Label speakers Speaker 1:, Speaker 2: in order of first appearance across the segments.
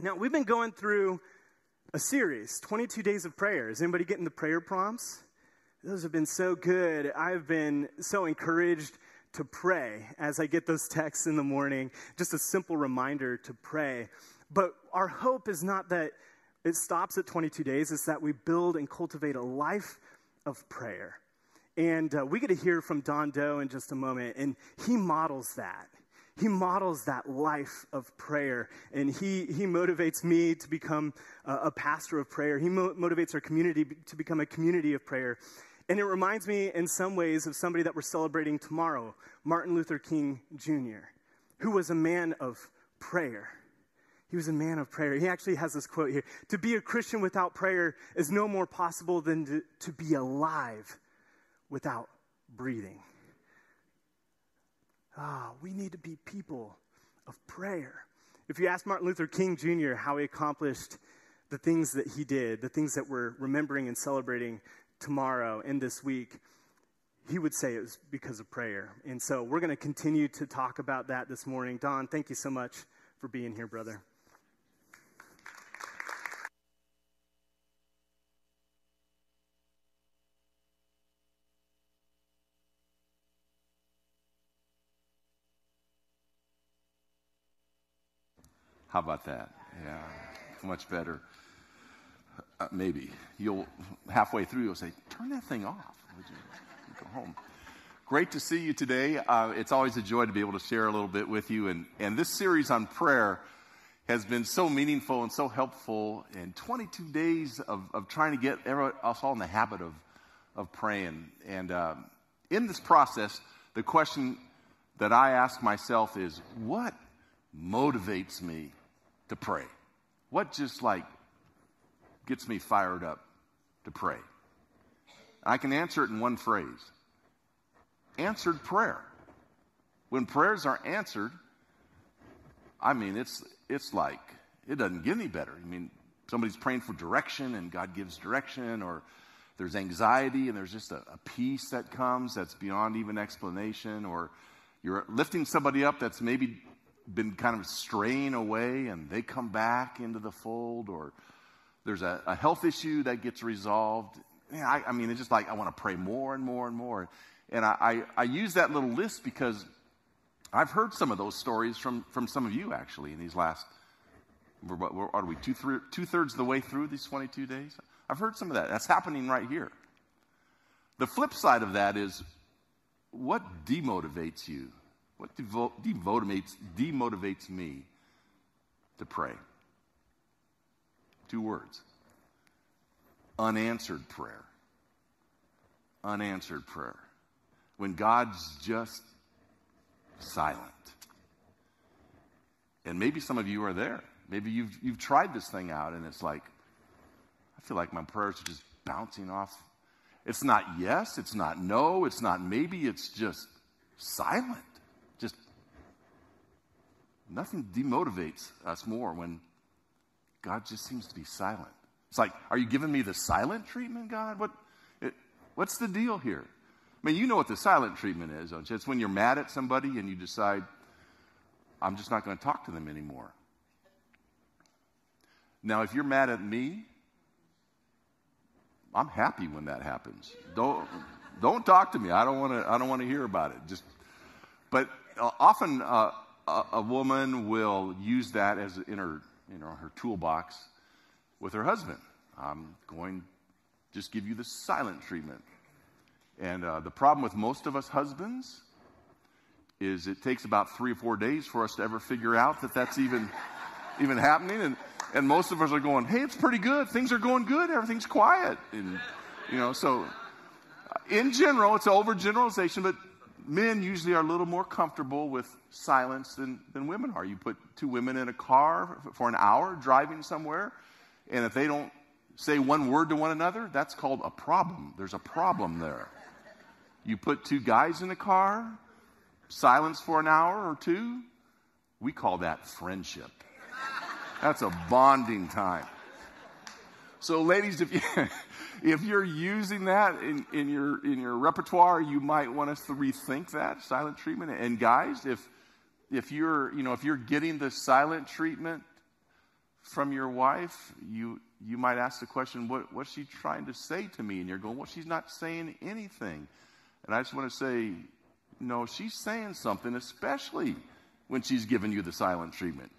Speaker 1: Now, we've been going through a series, 22 Days of Prayer. Is anybody getting the prayer prompts? Those have been so good. I've been so encouraged to pray as I get those texts in the morning. Just a simple reminder to pray. But our hope is not that it stops at 22 days, it's that we build and cultivate a life of prayer. And uh, we get to hear from Don Doe in just a moment, and he models that. He models that life of prayer, and he, he motivates me to become a, a pastor of prayer. He mo- motivates our community to become a community of prayer. And it reminds me in some ways of somebody that we're celebrating tomorrow, Martin Luther King Jr., who was a man of prayer. He was a man of prayer. He actually has this quote here To be a Christian without prayer is no more possible than to, to be alive without breathing. Ah, we need to be people of prayer. If you ask Martin Luther King Jr. how he accomplished the things that he did, the things that we're remembering and celebrating tomorrow and this week, he would say it was because of prayer. And so we're going to continue to talk about that this morning. Don, thank you so much for being here, brother.
Speaker 2: How about that? Yeah, much better. Uh, maybe you'll halfway through you'll say, "Turn that thing off." Would you go home? Great to see you today. Uh, it's always a joy to be able to share a little bit with you. And, and this series on prayer has been so meaningful and so helpful in 22 days of, of trying to get us all in the habit of, of praying. And um, in this process, the question that I ask myself is what motivates me to pray? What just like gets me fired up to pray? I can answer it in one phrase answered prayer. When prayers are answered, I mean, it's, it's like, it doesn't get any better. I mean, somebody's praying for direction and God gives direction, or there's anxiety and there's just a, a peace that comes that's beyond even explanation, or you're lifting somebody up that's maybe been kind of straying away and they come back into the fold, or there's a, a health issue that gets resolved. Yeah, I, I, mean, it's just like I want to pray more and more and more. And I, I, I use that little list because I've heard some of those stories from, from some of you actually in these last, what, are we, two, three, two thirds of the way through these 22 days? I've heard some of that. That's happening right here. The flip side of that is what demotivates you what demotivates, demotivates me to pray? Two words unanswered prayer. Unanswered prayer. When God's just silent. And maybe some of you are there. Maybe you've, you've tried this thing out and it's like, I feel like my prayers are just bouncing off. It's not yes, it's not no, it's not maybe, it's just silent. Nothing demotivates us more when God just seems to be silent. It's like, are you giving me the silent treatment, God? What, it, what's the deal here? I mean, you know what the silent treatment is, don't you? It's when you're mad at somebody and you decide, I'm just not going to talk to them anymore. Now, if you're mad at me, I'm happy when that happens. Don't, don't talk to me. I don't want to. I don't want to hear about it. Just, but uh, often uh, a, woman will use that as in her, you know, her toolbox with her husband. I'm going just give you the silent treatment. And uh, the problem with most of us husbands is it takes about three or four days for us to ever figure out that that's even even happening. And and most of us are going, hey, it's pretty good. Things are going good. Everything's quiet. And you know, so in general, it's an overgeneralization, but men usually are a little more comfortable with silence than, than women are. You put two women in a car for an hour driving somewhere, and if they don't say one word to one another, that's called a problem. There's a problem there. You put two guys in a car, silence for an hour or two, we call that friendship. That's a bonding time. So, ladies, if you if you're using that in, in your in your repertoire, you might want us to rethink that silent treatment. And guys, if if you're you know if you're getting the silent treatment from your wife, you, you might ask the question, what, what's she trying to say to me? And you're going, well, she's not saying anything. And I just want to say, no, she's saying something, especially when she's giving you the silent treatment.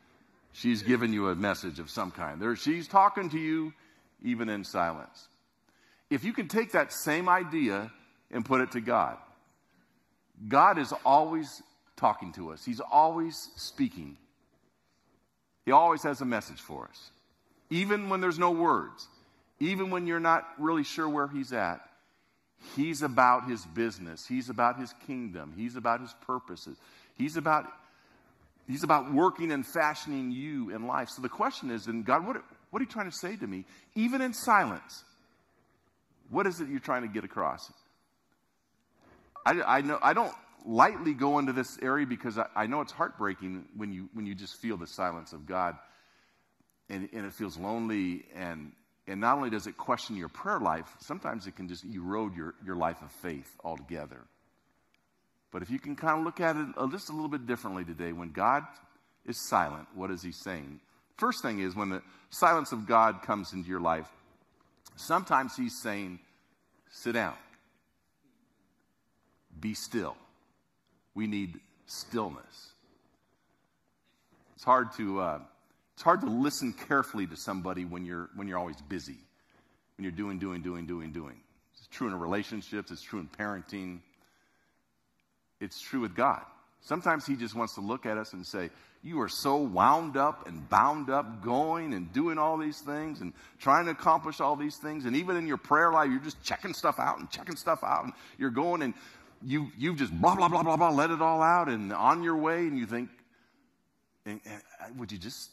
Speaker 2: She's giving you a message of some kind. There, she's talking to you even in silence. If you can take that same idea and put it to God, God is always talking to us, He's always speaking. He always has a message for us. Even when there's no words, even when you're not really sure where He's at, He's about His business, He's about His kingdom, He's about His purposes, He's about He's about working and fashioning you in life. So the question is, and God, what, what are you trying to say to me? Even in silence, what is it you're trying to get across? I, I know I don't lightly go into this area because I, I, know it's heartbreaking when you when you just feel the silence of God, and, and it feels lonely and and not only does it question your prayer life, sometimes it can just erode your, your life of faith altogether. But if you can kind of look at it just a little bit differently today, when God is silent, what is He saying? First thing is when the silence of God comes into your life, sometimes He's saying, sit down, be still. We need stillness. It's hard to, uh, it's hard to listen carefully to somebody when you're, when you're always busy, when you're doing, doing, doing, doing, doing. It's true in relationships, it's true in parenting, it's true with God. Sometimes He just wants to look at us and say, You are so wound up and bound up, going and doing all these things and trying to accomplish all these things. And even in your prayer life, you're just checking stuff out and checking stuff out. And you're going and you, you've just blah, blah, blah, blah, blah, let it all out and on your way. And you think, and, and, uh, Would you just,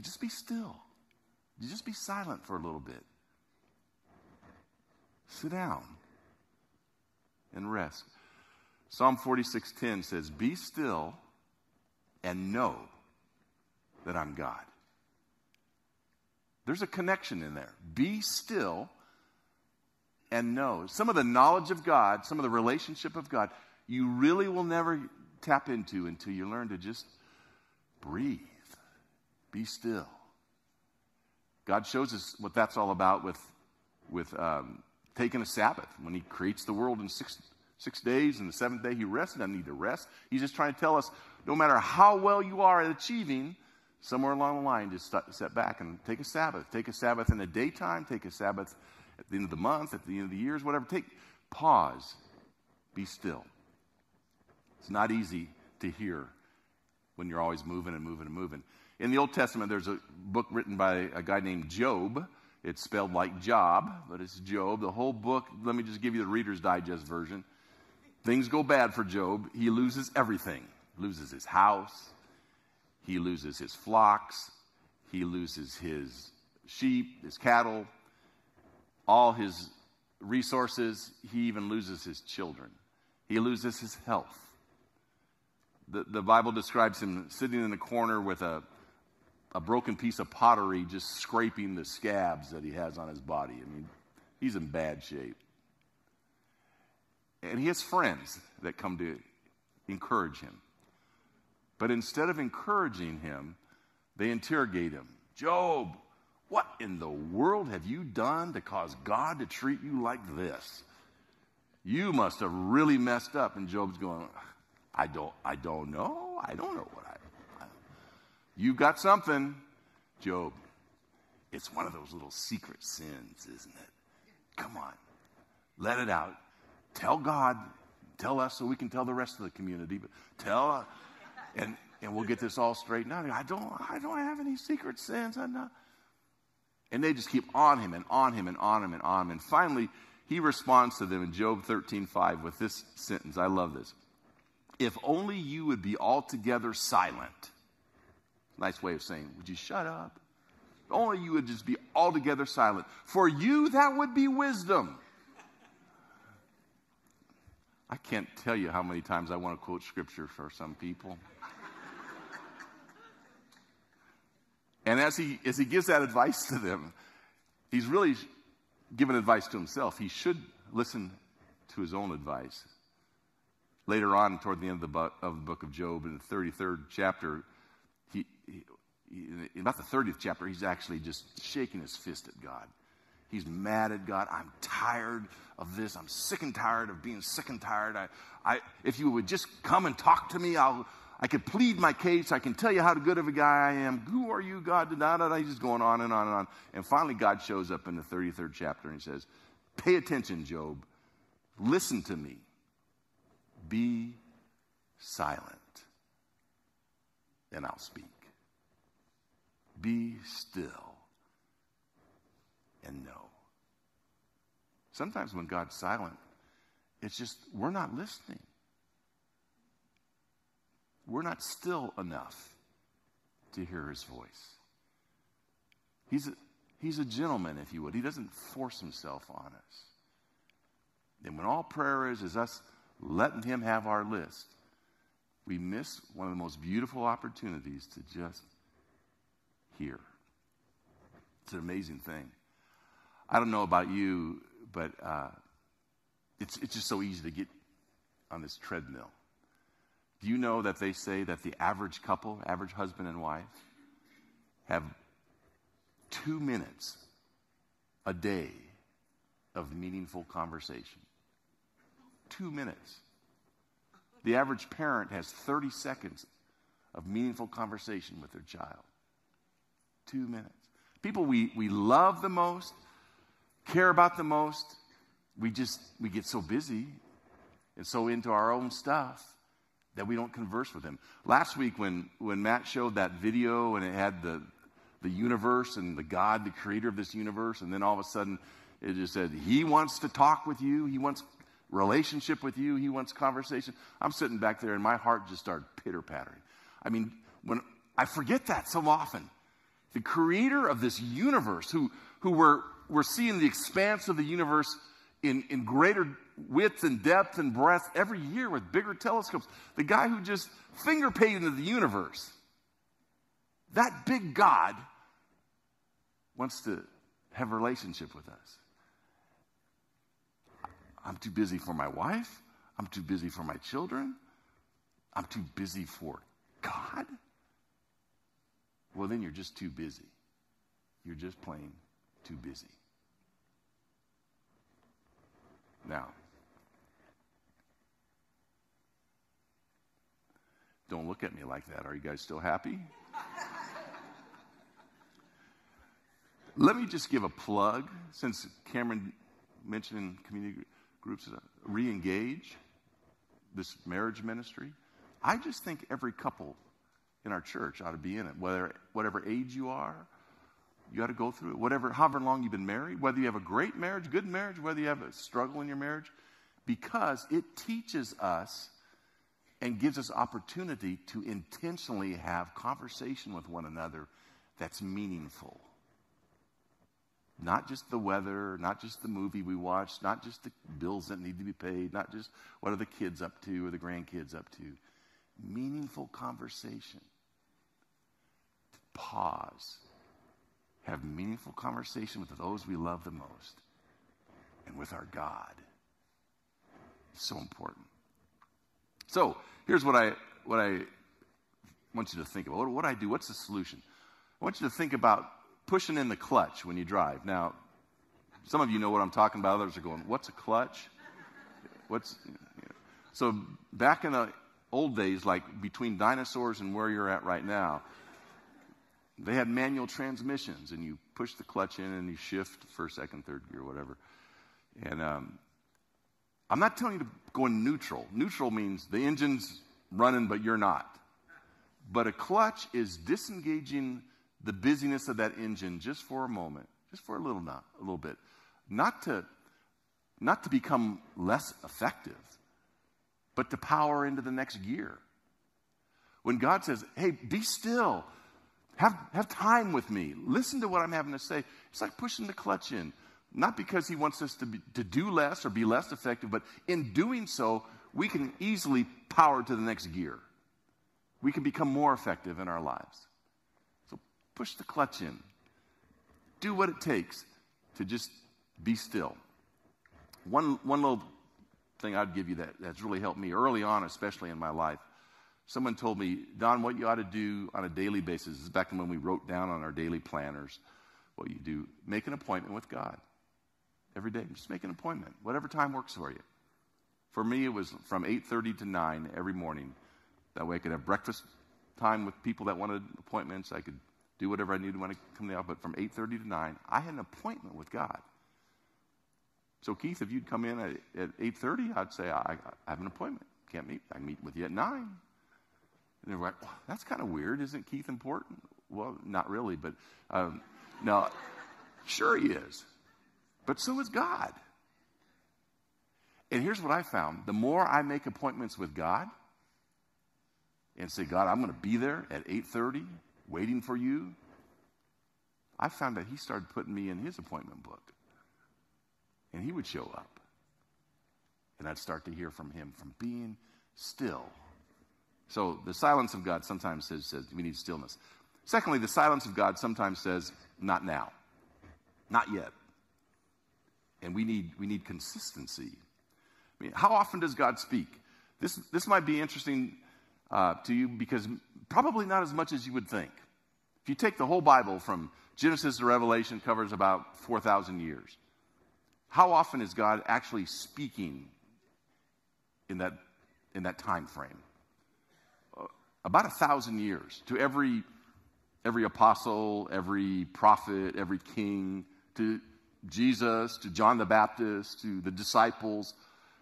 Speaker 2: just be still? You just be silent for a little bit. Sit down and rest. Psalm 46:10 says, "Be still and know that I'm God." There's a connection in there. Be still and know. Some of the knowledge of God, some of the relationship of God, you really will never tap into until you learn to just breathe, be still. God shows us what that's all about with, with um, taking a Sabbath. When He creates the world in six six days, and the seventh day he rested. I need to rest. He's just trying to tell us no matter how well you are at achieving, somewhere along the line, just step back and take a Sabbath. Take a Sabbath in the daytime, take a Sabbath at the end of the month, at the end of the years, whatever. Take pause, be still. It's not easy to hear when you're always moving and moving and moving. In the Old Testament, there's a book written by a guy named Job. It's spelled like job, but it's Job. The whole book, let me just give you the Reader's Digest version. Things go bad for Job. He loses everything. Loses his house. He loses his flocks. He loses his sheep, his cattle, all his resources. He even loses his children. He loses his health. The, the Bible describes him sitting in a corner with a, a broken piece of pottery, just scraping the scabs that he has on his body. I mean, he's in bad shape. And he has friends that come to encourage him. But instead of encouraging him, they interrogate him Job, what in the world have you done to cause God to treat you like this? You must have really messed up. And Job's going, I don't, I don't know. I don't know what I, I You've got something, Job. It's one of those little secret sins, isn't it? Come on, let it out. Tell God, tell us so we can tell the rest of the community, but tell, uh, and, and we'll get this all straightened out. I don't, I don't have any secret sins. I'm not. And they just keep on him and on him and on him and on him. And finally, he responds to them in Job 13 5 with this sentence. I love this. If only you would be altogether silent. Nice way of saying, would you shut up? If only you would just be altogether silent. For you, that would be wisdom. I can't tell you how many times I want to quote scripture for some people. and as he, as he gives that advice to them, he's really giving advice to himself. He should listen to his own advice. Later on, toward the end of the, of the book of Job, in the 33rd chapter, he, he, in about the 30th chapter, he's actually just shaking his fist at God. He's mad at God. I'm tired of this. I'm sick and tired of being sick and tired. I, I, if you would just come and talk to me, I'll, I could plead my case. I can tell you how good of a guy I am. Who are you, God? Da, da, da. He's just going on and on and on. And finally, God shows up in the 33rd chapter and he says, Pay attention, Job. Listen to me. Be silent, and I'll speak. Be still and know. Sometimes when God's silent, it's just we're not listening. We're not still enough to hear his voice. He's a, he's a gentleman, if you would. He doesn't force himself on us. And when all prayer is, is us letting him have our list, we miss one of the most beautiful opportunities to just hear. It's an amazing thing. I don't know about you, but uh, it's, it's just so easy to get on this treadmill. Do you know that they say that the average couple, average husband and wife, have two minutes a day of meaningful conversation? Two minutes. The average parent has 30 seconds of meaningful conversation with their child. Two minutes. People we, we love the most, care about the most, we just we get so busy and so into our own stuff that we don't converse with him. Last week when when Matt showed that video and it had the the universe and the God, the creator of this universe, and then all of a sudden it just said, He wants to talk with you, He wants relationship with you, He wants conversation. I'm sitting back there and my heart just started pitter pattering. I mean, when I forget that so often. The creator of this universe, who, who we're, we're seeing the expanse of the universe in, in greater width and depth and breadth every year with bigger telescopes. The guy who just finger painted the universe. That big God wants to have a relationship with us. I'm too busy for my wife. I'm too busy for my children. I'm too busy for God. Well, then you're just too busy. You're just plain too busy. Now, don't look at me like that. Are you guys still happy? Let me just give a plug since Cameron mentioned community groups uh, re engage this marriage ministry. I just think every couple in our church ought to be in it, whether whatever age you are, you got to go through it. Whatever, however long you've been married, whether you have a great marriage, good marriage, whether you have a struggle in your marriage, because it teaches us and gives us opportunity to intentionally have conversation with one another that's meaningful. Not just the weather, not just the movie we watched, not just the bills that need to be paid, not just what are the kids up to or the grandkids up to. Meaningful conversation. Pause have meaningful conversation with those we love the most and with our God. It's so important. So here's what I what I want you to think about. What, what I do? What's the solution? I want you to think about pushing in the clutch when you drive. Now, some of you know what I'm talking about. Others are going, "What's a clutch?" What's you know. so back in the old days, like between dinosaurs and where you're at right now, they had manual transmissions, and you push the clutch in and you shift first, second, third gear, whatever. And um, I'm not telling you to go in neutral. Neutral means the engine's running, but you're not. But a clutch is disengaging the busyness of that engine just for a moment, just for a little not, a little bit, not to not to become less effective, but to power into the next gear. When God says, "Hey, be still," Have, have time with me. Listen to what I'm having to say. It's like pushing the clutch in. Not because he wants us to, be, to do less or be less effective, but in doing so, we can easily power to the next gear. We can become more effective in our lives. So push the clutch in. Do what it takes to just be still. One, one little thing I'd give you that, that's really helped me early on, especially in my life. Someone told me, Don, what you ought to do on a daily basis this is back when we wrote down on our daily planners what you do. Make an appointment with God every day. Just make an appointment, whatever time works for you. For me, it was from 8:30 to 9 every morning. That way, I could have breakfast time with people that wanted appointments. I could do whatever I needed when I come down. But from 8:30 to 9, I had an appointment with God. So Keith, if you'd come in at, at 8:30, I'd say I, I, have an appointment. Can't meet. I meet with you at nine. And they're like, well, that's kind of weird. Isn't Keith important? Well, not really, but um, no, sure he is. But so is God. And here's what I found the more I make appointments with God and say, God, I'm going to be there at 8:30 waiting for you, I found that he started putting me in his appointment book. And he would show up. And I'd start to hear from him from being still so the silence of God sometimes says, says we need stillness. Secondly, the silence of God sometimes says, not now, not yet. And we need, we need consistency. I mean, how often does God speak? This, this might be interesting uh, to you because probably not as much as you would think. If you take the whole Bible from Genesis to Revelation, covers about 4,000 years. How often is God actually speaking in that, in that time frame? About a thousand years to every, every apostle, every prophet, every king, to Jesus, to John the Baptist, to the disciples.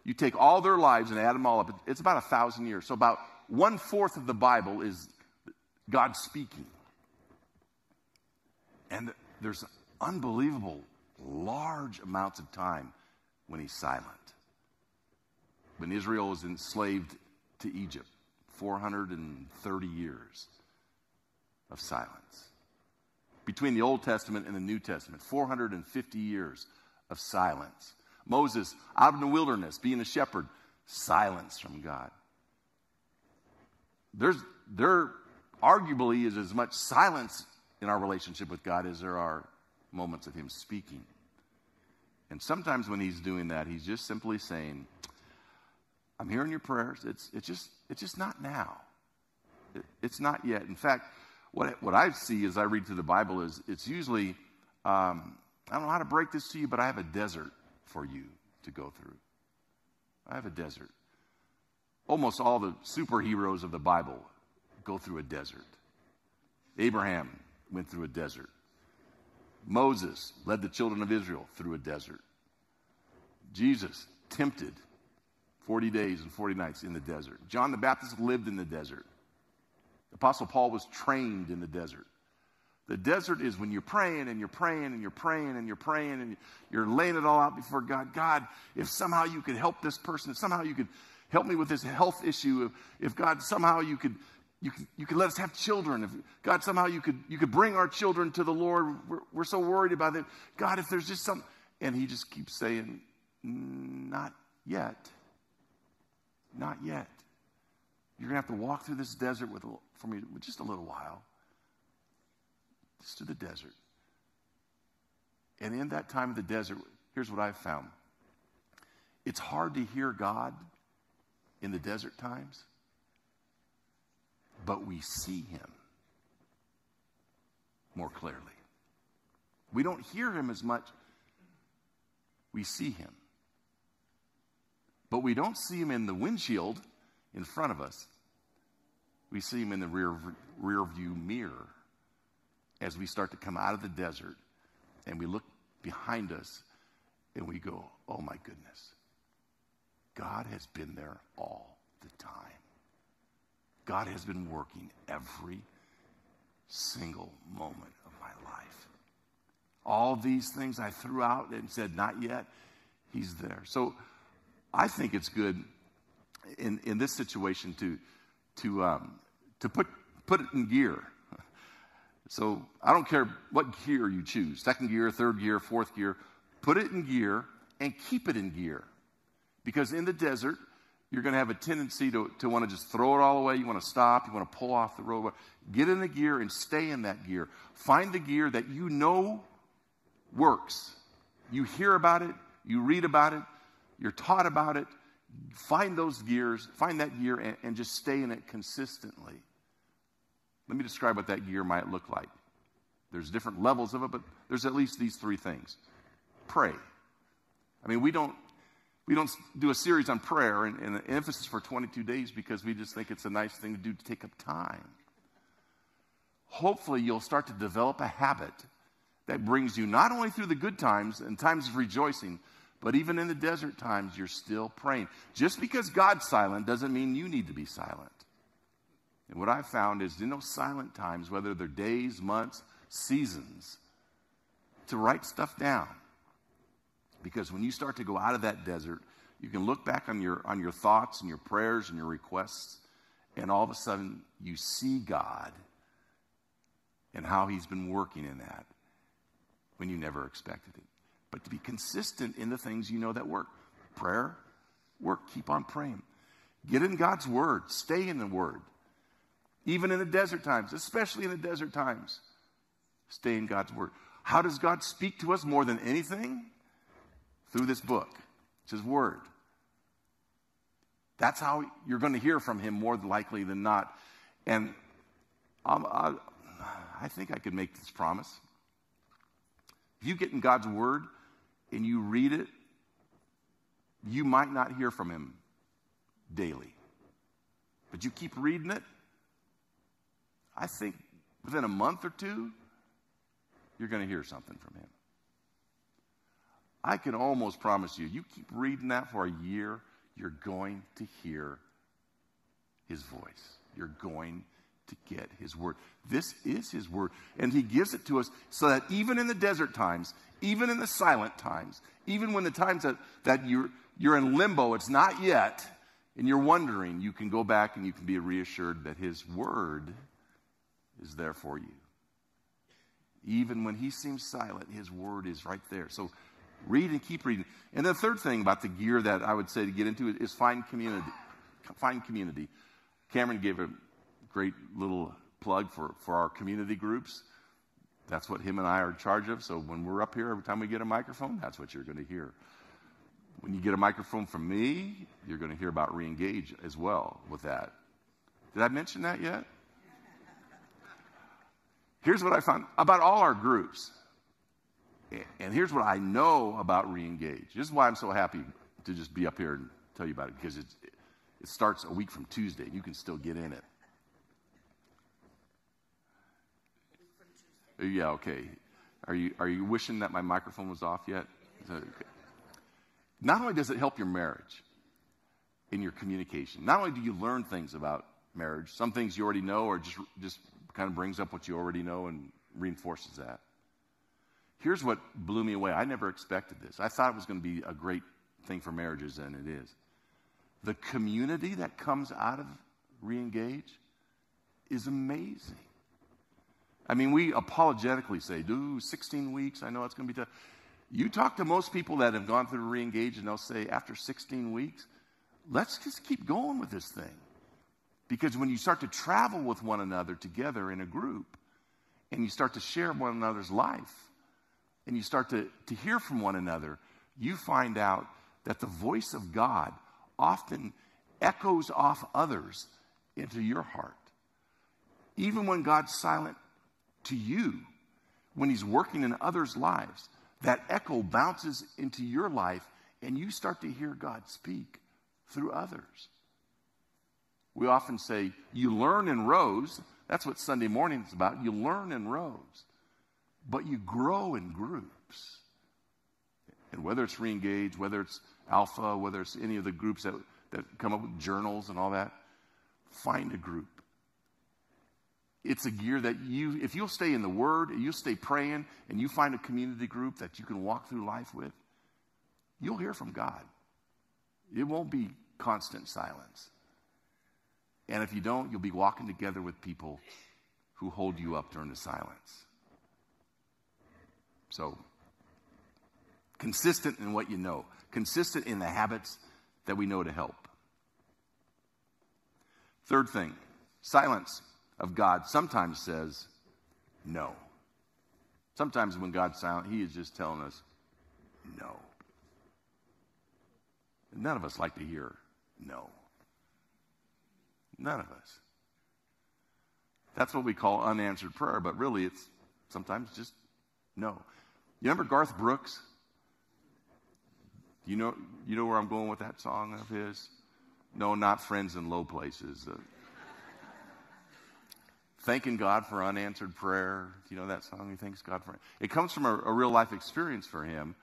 Speaker 2: You take all their lives and add them all up, it's about a thousand years. So, about one fourth of the Bible is God speaking. And there's unbelievable large amounts of time when he's silent. When Israel is enslaved to Egypt, 430 years of silence. Between the Old Testament and the New Testament, 450 years of silence. Moses out in the wilderness, being a shepherd, silence from God. There's, there arguably is as much silence in our relationship with God as there are moments of Him speaking. And sometimes when He's doing that, He's just simply saying, I'm hearing your prayers. It's, it's, just, it's just not now. It, it's not yet. In fact, what, what I see as I read through the Bible is it's usually, um, I don't know how to break this to you, but I have a desert for you to go through. I have a desert. Almost all the superheroes of the Bible go through a desert. Abraham went through a desert. Moses led the children of Israel through a desert. Jesus tempted 40 days and 40 nights in the desert. John the Baptist lived in the desert. Apostle Paul was trained in the desert. The desert is when you're praying and you're praying and you're praying and you're praying and you're laying it all out before God. God, if somehow you could help this person, if somehow you could help me with this health issue, if, if God somehow you could you could, you could let us have children. If God somehow you could you could bring our children to the Lord. We're, we're so worried about it. God, if there's just some and he just keeps saying, not yet. Not yet. You're going to have to walk through this desert with, for me just a little while. Just to the desert. And in that time of the desert, here's what I've found it's hard to hear God in the desert times, but we see Him more clearly. We don't hear Him as much, we see Him. But we don't see him in the windshield in front of us. We see him in the rear, rear view mirror as we start to come out of the desert and we look behind us and we go, oh my goodness, God has been there all the time. God has been working every single moment of my life. All these things I threw out and said, not yet, He's there. So, I think it's good in, in this situation to, to, um, to put, put it in gear. So I don't care what gear you choose second gear, third gear, fourth gear put it in gear and keep it in gear. Because in the desert, you're going to have a tendency to, to want to just throw it all away. You want to stop. You want to pull off the road. Get in the gear and stay in that gear. Find the gear that you know works. You hear about it, you read about it, you're taught about it, Find those gears, find that gear, and, and just stay in it consistently. Let me describe what that gear might look like. There's different levels of it, but there's at least these three things. Pray. I mean, we don't we don't do a series on prayer and, and the emphasis for 22 days because we just think it's a nice thing to do to take up time. Hopefully, you'll start to develop a habit that brings you not only through the good times and times of rejoicing, but even in the desert times, you're still praying. Just because God's silent doesn't mean you need to be silent. And what I've found is in those silent times, whether they're days, months, seasons, to write stuff down. Because when you start to go out of that desert, you can look back on your, on your thoughts and your prayers and your requests, and all of a sudden you see God and how He's been working in that when you never expected it. But to be consistent in the things you know that work prayer, work, keep on praying. Get in God's Word, stay in the Word. Even in the desert times, especially in the desert times, stay in God's Word. How does God speak to us more than anything? Through this book. It's His Word. That's how you're going to hear from Him more likely than not. And I, I think I could make this promise. If you get in God's Word and you read it, you might not hear from Him daily. But you keep reading it, I think within a month or two, you're going to hear something from Him. I can almost promise you, you keep reading that for a year, you're going to hear His voice. You're going to get his word. This is his word. And he gives it to us so that even in the desert times, even in the silent times, even when the times that, that you're, you're in limbo, it's not yet, and you're wondering, you can go back and you can be reassured that his word is there for you. Even when he seems silent, his word is right there. So read and keep reading. And the third thing about the gear that I would say to get into is find community. Find community. Cameron gave a great little plug for, for our community groups. That's what him and I are in charge of. So when we're up here, every time we get a microphone, that's what you're going to hear. When you get a microphone from me, you're going to hear about reengage as well with that. Did I mention that yet? Here's what I found about all our groups. And here's what I know about reengage. This is why I'm so happy to just be up here and tell you about it because it starts a week from Tuesday. You can still get in it. Yeah, okay. Are you, are you wishing that my microphone was off yet? okay? Not only does it help your marriage in your communication, not only do you learn things about marriage, some things you already know or just, just kind of brings up what you already know and reinforces that. Here's what blew me away. I never expected this. I thought it was going to be a great thing for marriages, and it is. The community that comes out of Reengage is amazing. I mean, we apologetically say, do 16 weeks, I know it's going to be tough. You talk to most people that have gone through reengage, and they'll say, after 16 weeks, let's just keep going with this thing. Because when you start to travel with one another together in a group, and you start to share one another's life, and you start to, to hear from one another, you find out that the voice of God often echoes off others into your heart. Even when God's silent to you when He's working in others' lives. That echo bounces into your life, and you start to hear God speak through others. We often say, You learn in rows. That's what Sunday morning is about. You learn in rows, but you grow in groups. And whether it's reengage, whether it's alpha, whether it's any of the groups that, that come up with journals and all that, find a group it's a gear that you, if you'll stay in the Word, you'll stay praying, and you find a community group that you can walk through life with, you'll hear from God. It won't be constant silence. And if you don't, you'll be walking together with people who hold you up during the silence. So, consistent in what you know, consistent in the habits that we know to help. Third thing, silence of God sometimes says no. Sometimes when God's silent, He is just telling us no. none of us like to hear no. None of us. That's what we call unanswered prayer, but really it's sometimes just no. You remember Garth Brooks? You know, you know where I'm going with that song of his? No, not friends in low places. Uh, thanking God for unanswered prayer. Do you know that song? He thanks God for it. It comes from a, a real life experience for him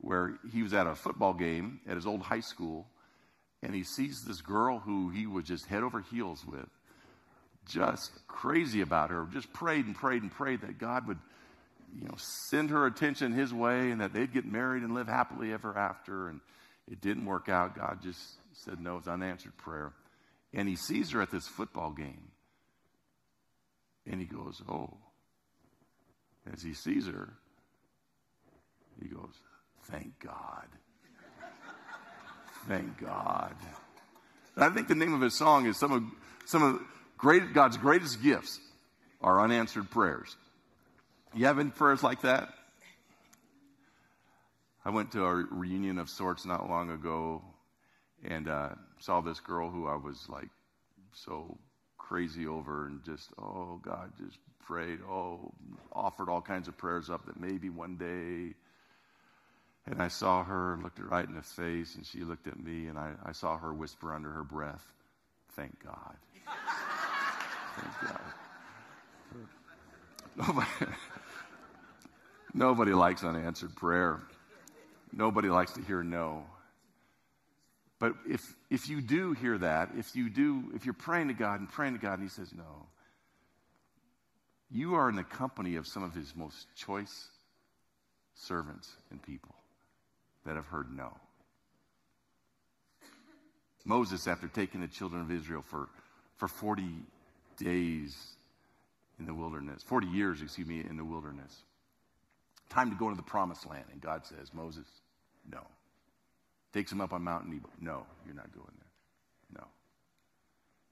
Speaker 2: where he was at a football game at his old high school and he sees this girl who he was just head over heels with, just crazy about her, just prayed and prayed and prayed that God would, you know, send her attention his way and that they'd get married and live happily ever after. And it didn't work out. God just said no, it's unanswered prayer. And he sees her at this football game. And he goes, Oh. As he sees her, he goes, Thank God. Thank God. And I think the name of his song is some of, some of great, God's greatest gifts are unanswered prayers. You have any prayers like that? I went to a reunion of sorts not long ago and uh, saw this girl who I was like so crazy over and just, oh, God, just prayed, oh, offered all kinds of prayers up that maybe one day and I saw her, looked her right in the face, and she looked at me, and I, I saw her whisper under her breath, Thank God. Thank God. Nobody, nobody likes unanswered prayer. Nobody likes to hear no. But if, if you do hear that, if you do, if you're praying to God and praying to God and He says no, you are in the company of some of His most choice servants and people that have heard no. Moses, after taking the children of Israel for, for 40 days in the wilderness, 40 years, excuse me, in the wilderness, time to go into the promised land. And God says, Moses, no. Takes him up on Mount Nebo. No, you're not going there. No.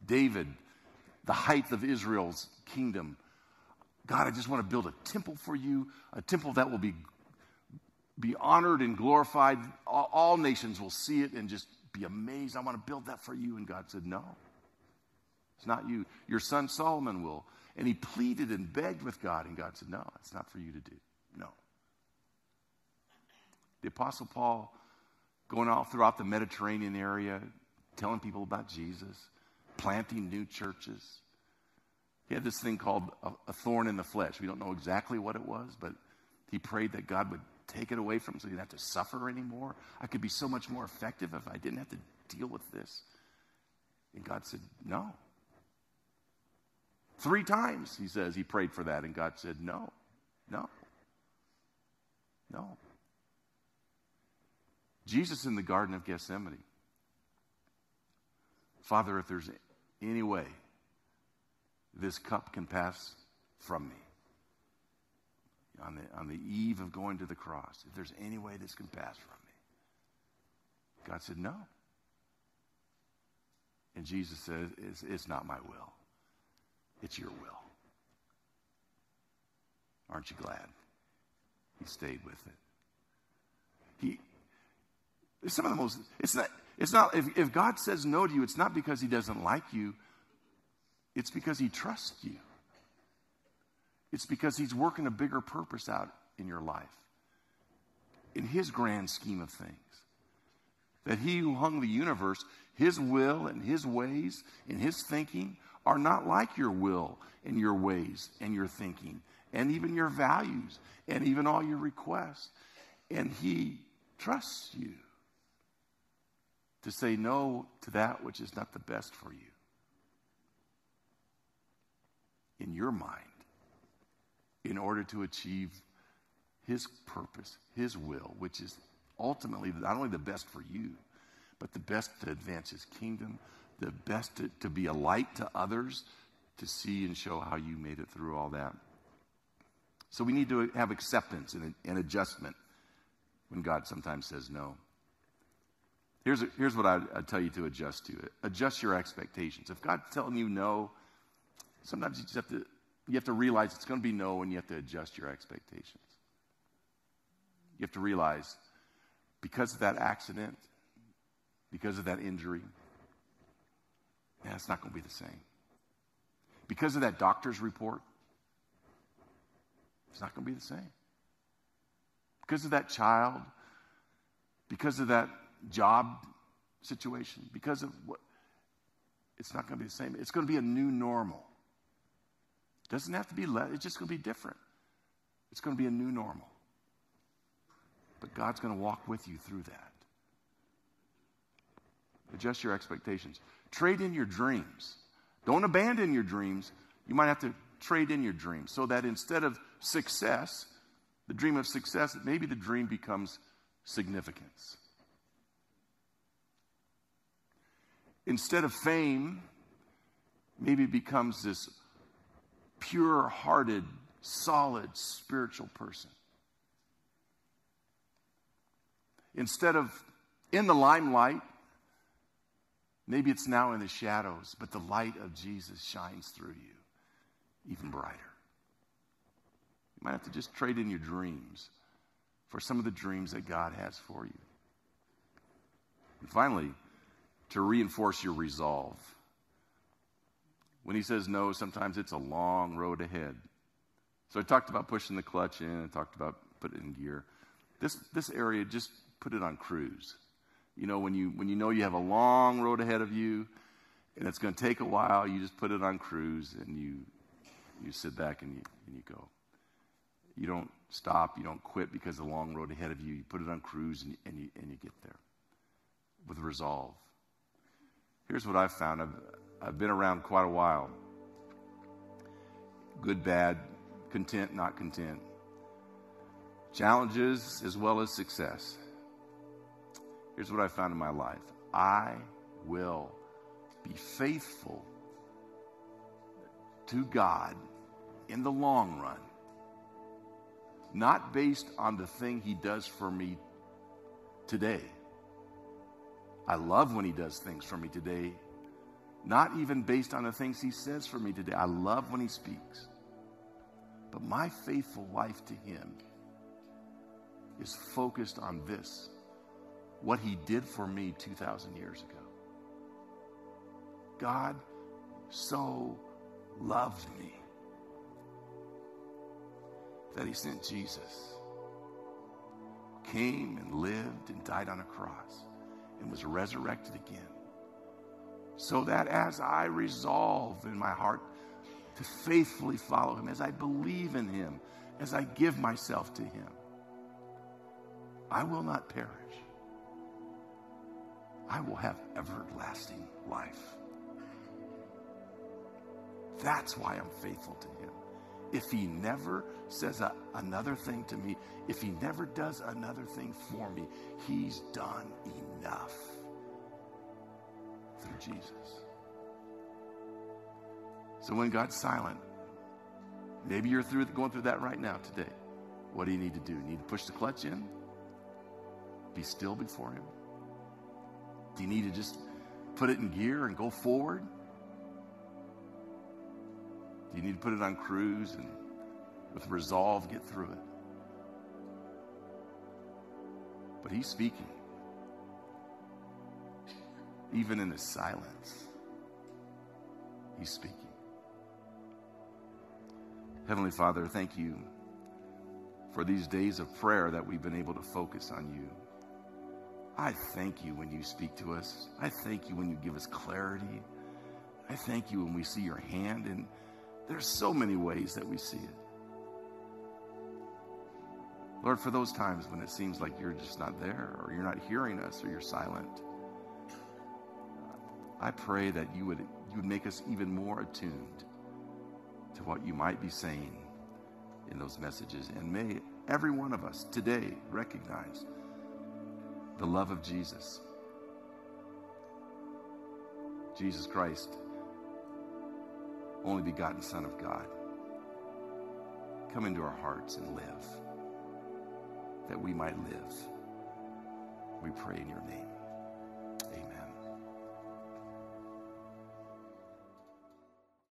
Speaker 2: David, the height of Israel's kingdom. God, I just want to build a temple for you, a temple that will be be honored and glorified. All, all, nations will see it and just be amazed. I want to build that for you. And God said, No, it's not you. Your son Solomon will. And he pleaded and begged with God, and God said, No, it's not for you to do. No. The Apostle Paul going all throughout the Mediterranean area, telling people about Jesus, planting new churches. He had this thing called a, a thorn in the flesh. We don't know exactly what it was, but he prayed that God would take it away from him so he didn't have to suffer anymore. I could be so much more effective if I didn't have to deal with this. And God said, No. Three times, he says, he prayed for that, and God said, No, no, no. Jesus in the Garden of Gethsemane. Father, if there's any way this cup can pass from me, on the, on the eve of going to the cross, if there's any way this can pass from me. God said, No. And Jesus said, It's, it's not my will, it's your will. Aren't you glad? He stayed with it. He, it's some of the most, it's not, it's not if, if God says no to you, it's not because he doesn't like you, it's because he trusts you. It's because He's working a bigger purpose out in your life, in His grand scheme of things. That He who hung the universe, His will and His ways and His thinking are not like your will and your ways and your thinking and even your values and even all your requests. And He trusts you to say no to that which is not the best for you in your mind in order to achieve his purpose, his will, which is ultimately not only the best for you, but the best to advance his kingdom, the best to, to be a light to others, to see and show how you made it through all that. So we need to have acceptance and, and adjustment when God sometimes says no. Here's, here's what I, I tell you to adjust to adjust your expectations. If God's telling you no, sometimes you just have to you have to realize it's going to be no and you have to adjust your expectations. You have to realize because of that accident, because of that injury, yeah, not going to be the same. Because of that doctor's report, it's not going to be the same. Because of that child, because of that job situation, because of what, it's not going to be the same. It's going to be a new normal. It doesn't have to be less, it's just going to be different. It's going to be a new normal. But God's going to walk with you through that. Adjust your expectations. Trade in your dreams. Don't abandon your dreams. You might have to trade in your dreams so that instead of success, the dream of success, maybe the dream becomes significance. Instead of fame, maybe becomes this pure hearted, solid spiritual person. Instead of in the limelight, maybe it's now in the shadows, but the light of Jesus shines through you even brighter. You might have to just trade in your dreams for some of the dreams that God has for you. And finally, to reinforce your resolve. When he says no, sometimes it's a long road ahead. So I talked about pushing the clutch in, I talked about putting it in gear. This, this area, just put it on cruise. You know, when you, when you know you have a long road ahead of you and it's going to take a while, you just put it on cruise and you, you sit back and you, and you go. You don't stop, you don't quit because of the long road ahead of you. You put it on cruise and, and, you, and you get there with resolve. Here's what I've found I've, I've been around quite a while good, bad, content, not content, challenges as well as success. Here's what I found in my life I will be faithful to God in the long run, not based on the thing He does for me today. I love when He does things for me today, not even based on the things He says for me today. I love when He speaks. But my faithful life to Him is focused on this what He did for me 2,000 years ago. God so loved me that He sent Jesus, came and lived and died on a cross and was resurrected again. So that as I resolve in my heart to faithfully follow him, as I believe in him, as I give myself to him, I will not perish. I will have everlasting life. That's why I'm faithful to him. If he never says a, another thing to me, if he never does another thing for me, he's done enough through Jesus. So when God's silent, maybe you're through going through that right now today. What do you need to do? You need to push the clutch in? Be still before him? Do you need to just put it in gear and go forward? Do you need to put it on cruise and with resolve get through it? But he's speaking. Even in his silence, he's speaking. Heavenly Father, thank you for these days of prayer that we've been able to focus on you. I thank you when you speak to us. I thank you when you give us clarity. I thank you when we see your hand, and there's so many ways that we see it. Lord, for those times when it seems like you're just not there, or you're not hearing us, or you're silent, I pray that you would, you would make us even more attuned to what you might be saying in those messages. And may every one of us today recognize the love of Jesus. Jesus Christ, only begotten Son of God. Come into our hearts and live, that we might live. We pray in your name.